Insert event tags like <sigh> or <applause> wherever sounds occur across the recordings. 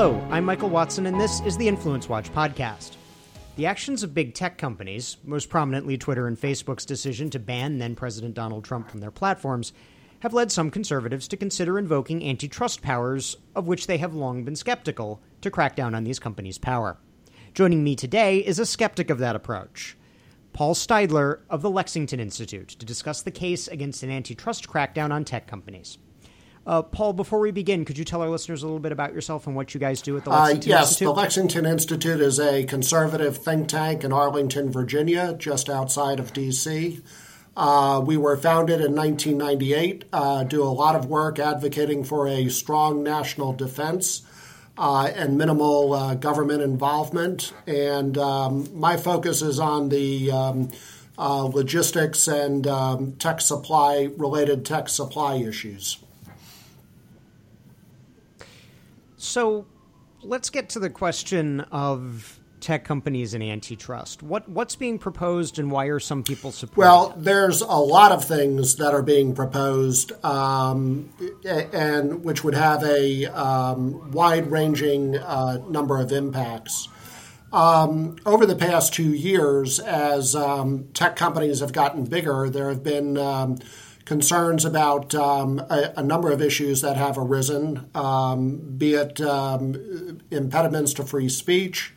Hello, I'm Michael Watson, and this is the Influence Watch podcast. The actions of big tech companies, most prominently Twitter and Facebook's decision to ban then President Donald Trump from their platforms, have led some conservatives to consider invoking antitrust powers, of which they have long been skeptical, to crack down on these companies' power. Joining me today is a skeptic of that approach. Paul Steidler of the Lexington Institute to discuss the case against an antitrust crackdown on tech companies. Uh, Paul, before we begin, could you tell our listeners a little bit about yourself and what you guys do at the Lexington uh, yes, Institute? the Lexington Institute is a conservative think tank in Arlington, Virginia, just outside of D.C. Uh, we were founded in 1998, uh, do a lot of work advocating for a strong national defense uh, and minimal uh, government involvement. And um, my focus is on the um, uh, logistics and um, tech supply, related tech supply issues. So let's get to the question of tech companies and antitrust. What what's being proposed, and why are some people supporting? Well, it? there's a lot of things that are being proposed, um, and which would have a um, wide-ranging uh, number of impacts. Um, over the past two years, as um, tech companies have gotten bigger, there have been um, concerns about um, a, a, number of issues that have arisen, um, be it um, impediments to free speech,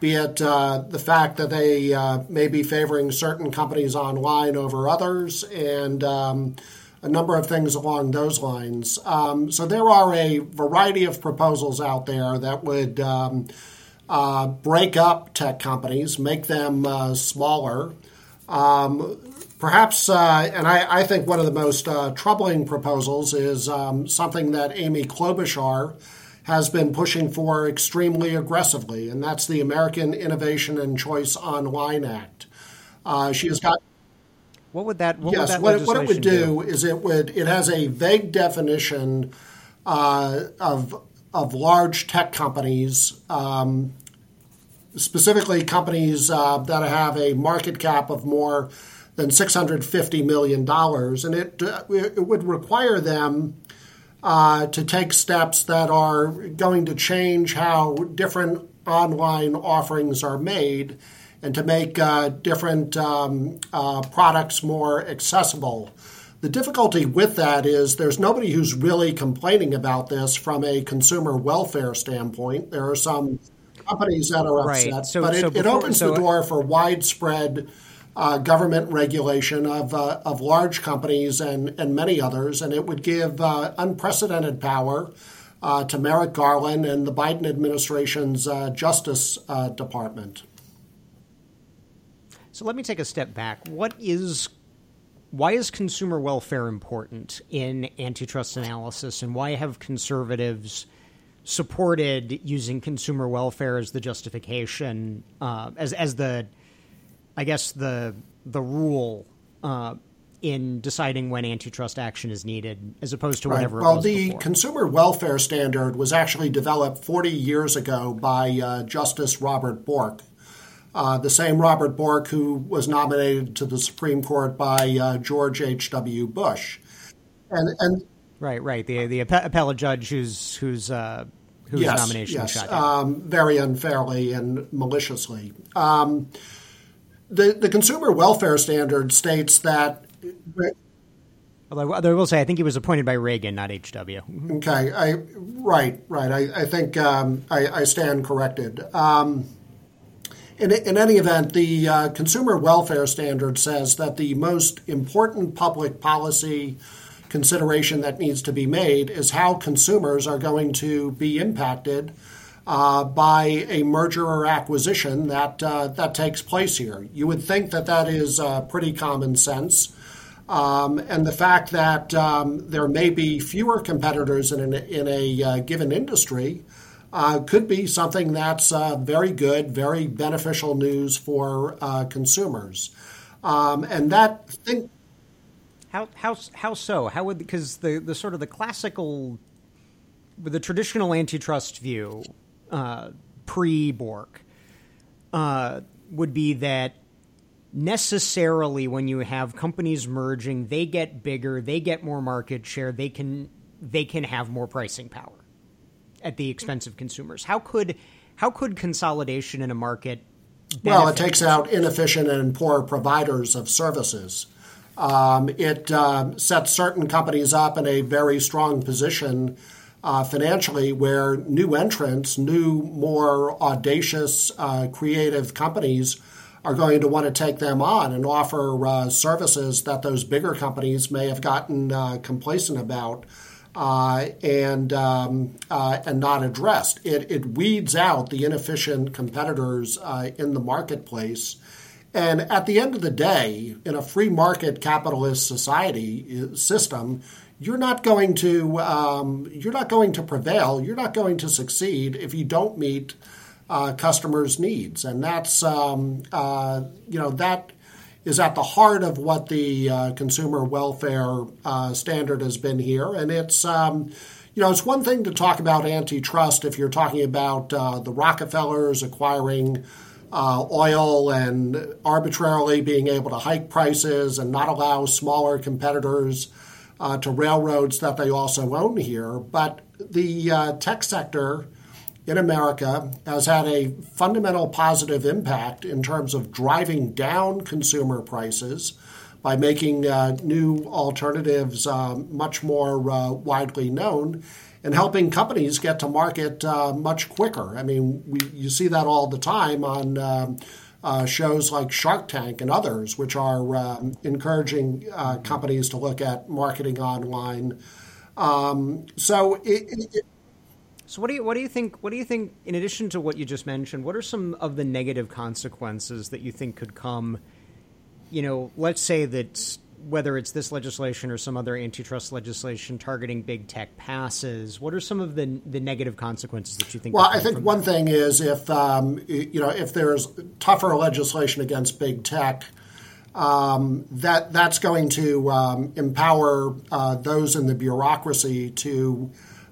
be it uh, the fact that they uh, may be favoring certain companies online over others, and um, a number of things along those lines. Um, so there are a variety of proposals out there that would. Um, uh, break up tech companies, make them uh, smaller, um, Perhaps, uh, and I, I, think one of the most uh, troubling proposals is um, something that Amy Klobuchar has been pushing for extremely aggressively, and that's the American Innovation and Choice Online Act. Uh, she has got. What would that? What yes, would that what, what, it would do, do, is it would it has a vague definition uh, of of large tech companies. Um, specifically, companies uh, that have a market cap of more than $650 million. And it, uh, it would require them uh, to take steps that are going to change how different online offerings are made and to make uh, different um, uh, products more accessible. The difficulty with that is there's nobody who's really complaining about this from a consumer welfare standpoint. There are some companies that are upset, right. so, but it, so before, it opens so the door for widespread uh, government regulation of, uh, of large companies and, and many others, and it would give uh, unprecedented power uh, to Merrick Garland and the Biden administration's uh, Justice uh, Department. So let me take a step back. What is why is consumer welfare important in antitrust analysis, and why have conservatives supported using consumer welfare as the justification, as as the I guess the the rule uh, in deciding when antitrust action is needed, as opposed to right. whenever. Well, the before. consumer welfare standard was actually developed 40 years ago by uh, Justice Robert Bork. Uh, the same Robert Bork who was nominated to the Supreme Court by uh, George H.W. Bush. And, and right, right, the the appellate judge who's whose uh, whose yes, nomination yes, shot down. Um, very unfairly and maliciously. Um, the, the consumer welfare standard states that. Although I will say, I think he was appointed by Reagan, not H.W. Okay, I right, right. I, I think um, I, I, stand corrected. Um, in, in any event, the uh, consumer welfare standard says that the most important public policy consideration that needs to be made is how consumers are going to be impacted uh, by a merger or acquisition that uh, that takes place here. You would think that that is uh, pretty common sense. Um, and the fact that um, there may be fewer competitors in, an, in a uh, given industry uh, could be something that's uh, very good, very beneficial news for consumers. Um, and that thing. How how how so? How would because the the sort of the classical, the traditional antitrust view, uh, pre Bork, uh, would be that necessarily when you have companies merging, they get bigger, they get more market share, they can they can have more pricing power at the expense of consumers. How could how could consolidation in a market? Well, it takes out inefficient and poor providers of services. Um, it uh, sets certain companies up in a very strong position uh, financially where new entrants, new, more audacious, uh, creative companies are going to want to take them on and offer uh, services that those bigger companies may have gotten uh, complacent about. Uh, and um, uh, and not addressed. It, it weeds out the inefficient competitors in the marketplace. And at the end of the day, in a free market capitalist society system, you're not going to um, you're not going to prevail. You're not going to succeed if you don't meet uh, customers' needs, and that's um, uh, you know that is at the heart of what the uh, consumer welfare uh, standard has been here. And it's, um, you know, it's one thing to talk about antitrust if you're talking about uh, the Rockefellers acquiring uh, oil and arbitrarily being able to hike prices and not allow smaller competitors uh, to railroads that they also own here. But the uh, tech sector in America has had a fundamental positive impact in terms of driving down consumer prices by making uh, new alternatives uh, much more uh, widely known and helping companies get to market uh, much quicker. I mean, we, you see that all the time on um, uh, shows like Shark Tank and others, which are um, encouraging uh, companies to look at marketing online. Um, so it, it, so what do you what do you think what do you think in addition to what you just mentioned, what are some of the negative consequences that you think could come you know, let's say that whether it's this legislation or some other antitrust legislation targeting big tech passes, what are some of the the negative consequences that you think? Well, I think one that? thing is if um, you know if there's tougher legislation against big tech, um, that that's going to um, empower uh, those in the bureaucracy to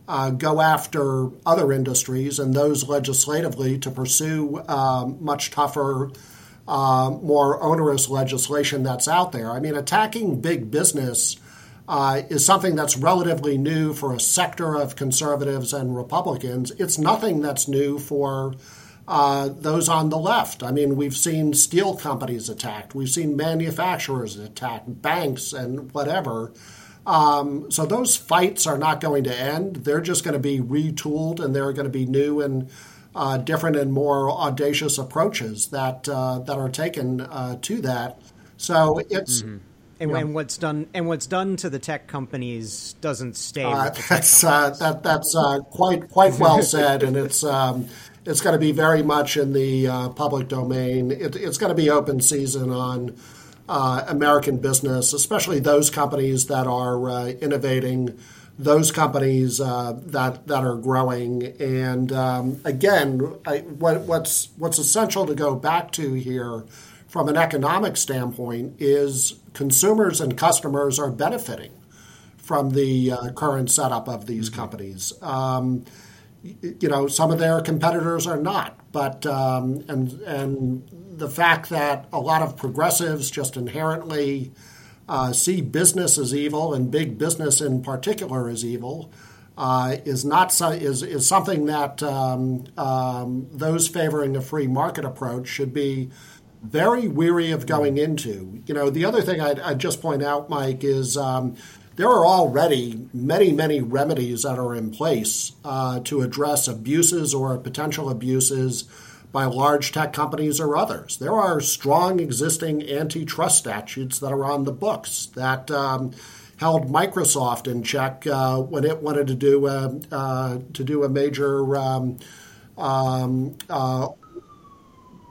uh, go after other industries and those legislatively to pursue um, much tougher, uh, more onerous legislation that's out there. I mean, attacking big business uh, is something that's relatively new for a sector of conservatives and Republicans. It's nothing that's new for uh, those on the left. I mean, we've seen steel companies attacked, we've seen manufacturers attacked, banks, and whatever. Um, so those fights are not going to end. They're just going to be retooled, and they're going to be new and uh, different and more audacious approaches that uh, that are taken uh, to that. So it's. Mm-hmm. And, when what's done and what's done to the tech companies doesn't stay. Uh, that's uh, that that's uh, quite quite well said, and it's um, it's going to be very much in the public domain. It, it's going to be open season on uh, American business, especially those companies that are uh, innovating, those companies uh, that that are growing. And um, again, I, what, what's what's essential to go back to here, from an economic standpoint, is consumers and customers are benefiting from the uh, current setup of these mm-hmm. companies. Um, you know, some of their competitors are not, but um, and and the fact that a lot of progressives just inherently uh, see business as evil and big business in particular as evil uh, is not so, is is something that um, um, those favoring a free market approach should be very weary of going into. You know, the other thing I'd, I'd just point out, Mike, is um, there are already many, many remedies that are in place uh, to address abuses or potential abuses by large tech companies or others. There are strong existing antitrust statutes that are on the books that um, held Microsoft in check uh, when it wanted to do a, uh, to do a major. Um, um, uh,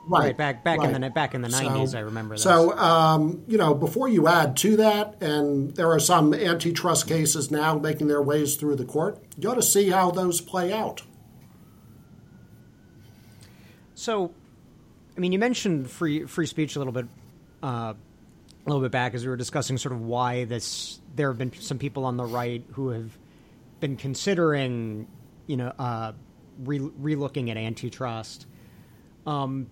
right, right, back back right. in the back in the nineties, so, I remember. This. So um, you know, before you add to that, and there are some antitrust cases now making their ways through the court. You ought to see how those play out. So, I mean, you mentioned free free speech a little bit uh, a little bit back as we were discussing sort of why this. There have been some people on the right who have been considering, you know, uh, re- relooking at antitrust. Um,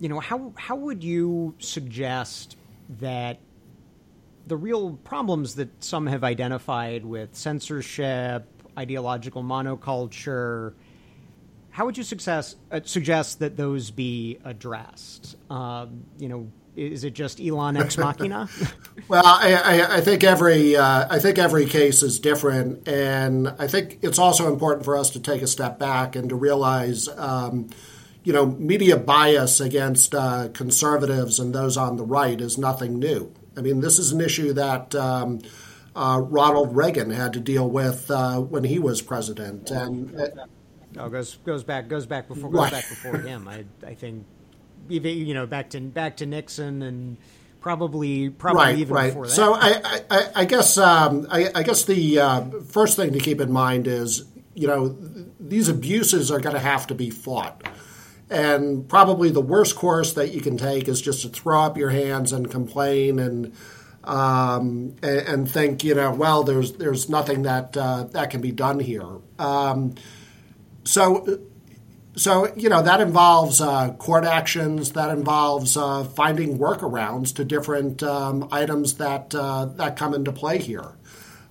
you know, how how would you suggest that the real problems that some have identified with censorship, ideological monoculture, how would you success, uh, suggest that those be addressed? Um, you know, is it just Elon ex <laughs> machina? well, I, I, I, think every uh, I think every case is different, and I think it's also important for us to take a step back and to realize, um, you know, media bias against uh, conservatives and those on the right is nothing new. I mean, this is an issue that. Um, uh, Ronald Reagan had to deal with uh, when he was president, and uh, oh, goes goes back goes back before goes right. back before him. I I think even you know back to back to Nixon and probably probably right, even right. before that. So I I, I guess um, I, I, guess the uh, first thing to keep in mind is you know these abuses are going to have to be fought. And probably the worst course that you can take is just to throw up your hands and complain and um, and, and, think, you know, well, there's there's nothing that uh, that can be done here. Um, so so, you know, that involves uh, court actions, that involves uh, finding workarounds to different um, items that, uh, that come into play here.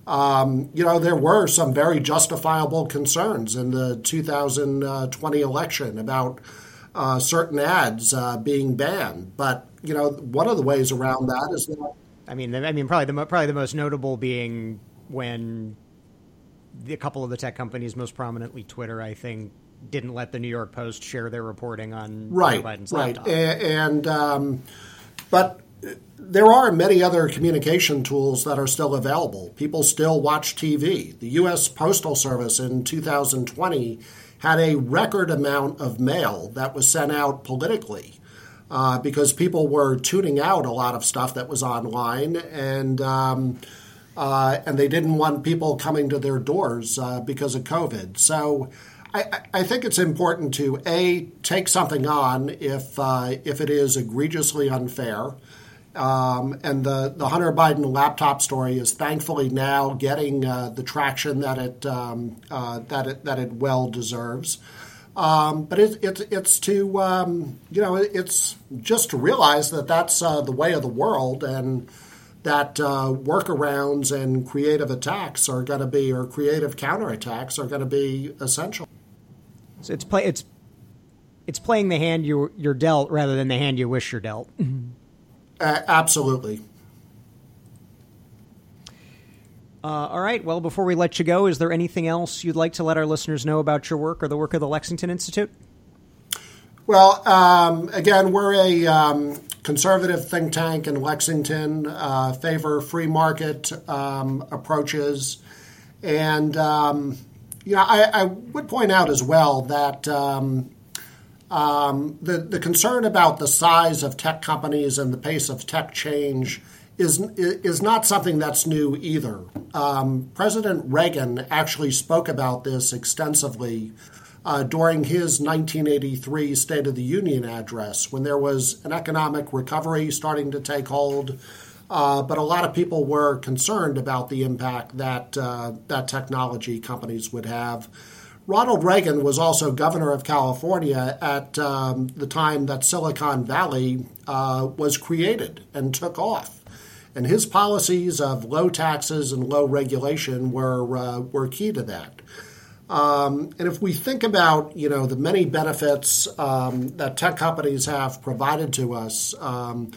Um, you know, there were some very justifiable concerns in the 2020 election about uh, certain ads uh, being banned. But, you know, one of the ways around that is that. I mean, I mean, probably the probably the most notable being when a couple of the tech companies, most prominently Twitter, I think, didn't let the New York Post share their reporting on right, Biden's right. laptop. And, um, but there are many other communication tools that are still available. People still watch TV. The U.S. Postal Service in 2020 had a record amount of mail that was sent out politically. Uh, because people were tuning out a lot of stuff that was online, and um, uh, and they didn't want people coming to their doors uh, because of COVID. So I, I, think it's important to a take something on if uh, if it is egregiously unfair. Um, and the, the Hunter Biden laptop story is thankfully now getting uh, the traction that it um, uh, that it that it well deserves. Um, but it, it, it's to um, you know it's just to realize that that's uh, the way of the world and that uh, workarounds and creative attacks are going to be or creative counterattacks are going to be essential. So it's play it's it's playing the hand you you're dealt rather than the hand you wish you're dealt. Uh, absolutely. Uh, all right. Well, before we let you go, is there anything else you'd like to let our listeners know about your work or the work of the Lexington Institute? Well, um, again, we're a um, conservative think tank in Lexington, uh, favor free market um, approaches, and um, you know, I, I, would point out as well that um, um, the the concern about the size of tech companies and the pace of tech change is is not something that's new either. Um, President Reagan actually spoke about this extensively uh, during his 1983 State of the Union address when there was an economic recovery starting to take hold. Uh, but a lot of people were concerned about the impact that uh, that technology companies would have. Ronald Reagan was also governor of California at um, the time that Silicon Valley uh, was created and took off, and his policies of low taxes and low regulation were uh, were key to that. Um, and if we think about you know the many benefits um, that tech companies have provided to us um,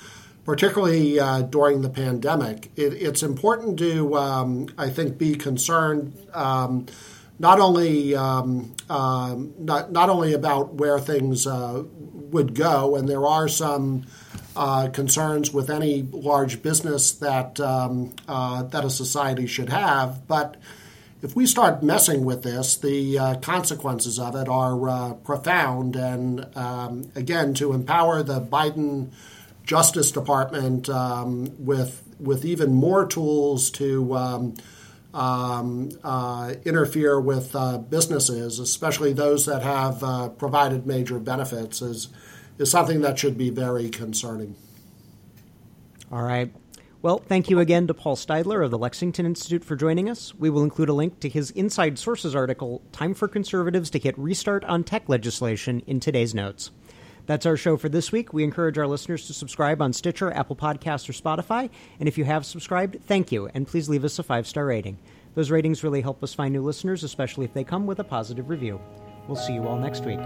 particularly uh, during the pandemic. It, it's important to, um, I think, be concerned um, not only um, not not only about where things uh, would go, and there are some. Uh, concerns with any large business that uh, that a society should have, but if we start messing with this, the uh, consequences of it are uh, profound. And um, again, to empower the Biden Justice Department um, with with even more tools to um, um, uh, interfere with uh, businesses, especially those that have uh, provided major benefits, is is something that should be very concerning. All right. Well, thank you again to Paul Steidler of the Lexington Institute for joining us. We will include a link to his Inside Sources article, Time for Conservatives to Hit Restart on Tech Legislation, in today's notes. That's our show for this week. We encourage our listeners to subscribe on Stitcher, Apple Podcasts, or Spotify. And if you have subscribed, thank you, and please leave us a five star rating. Those ratings really help us find new listeners, especially if they come with a positive review. We'll see you all next week.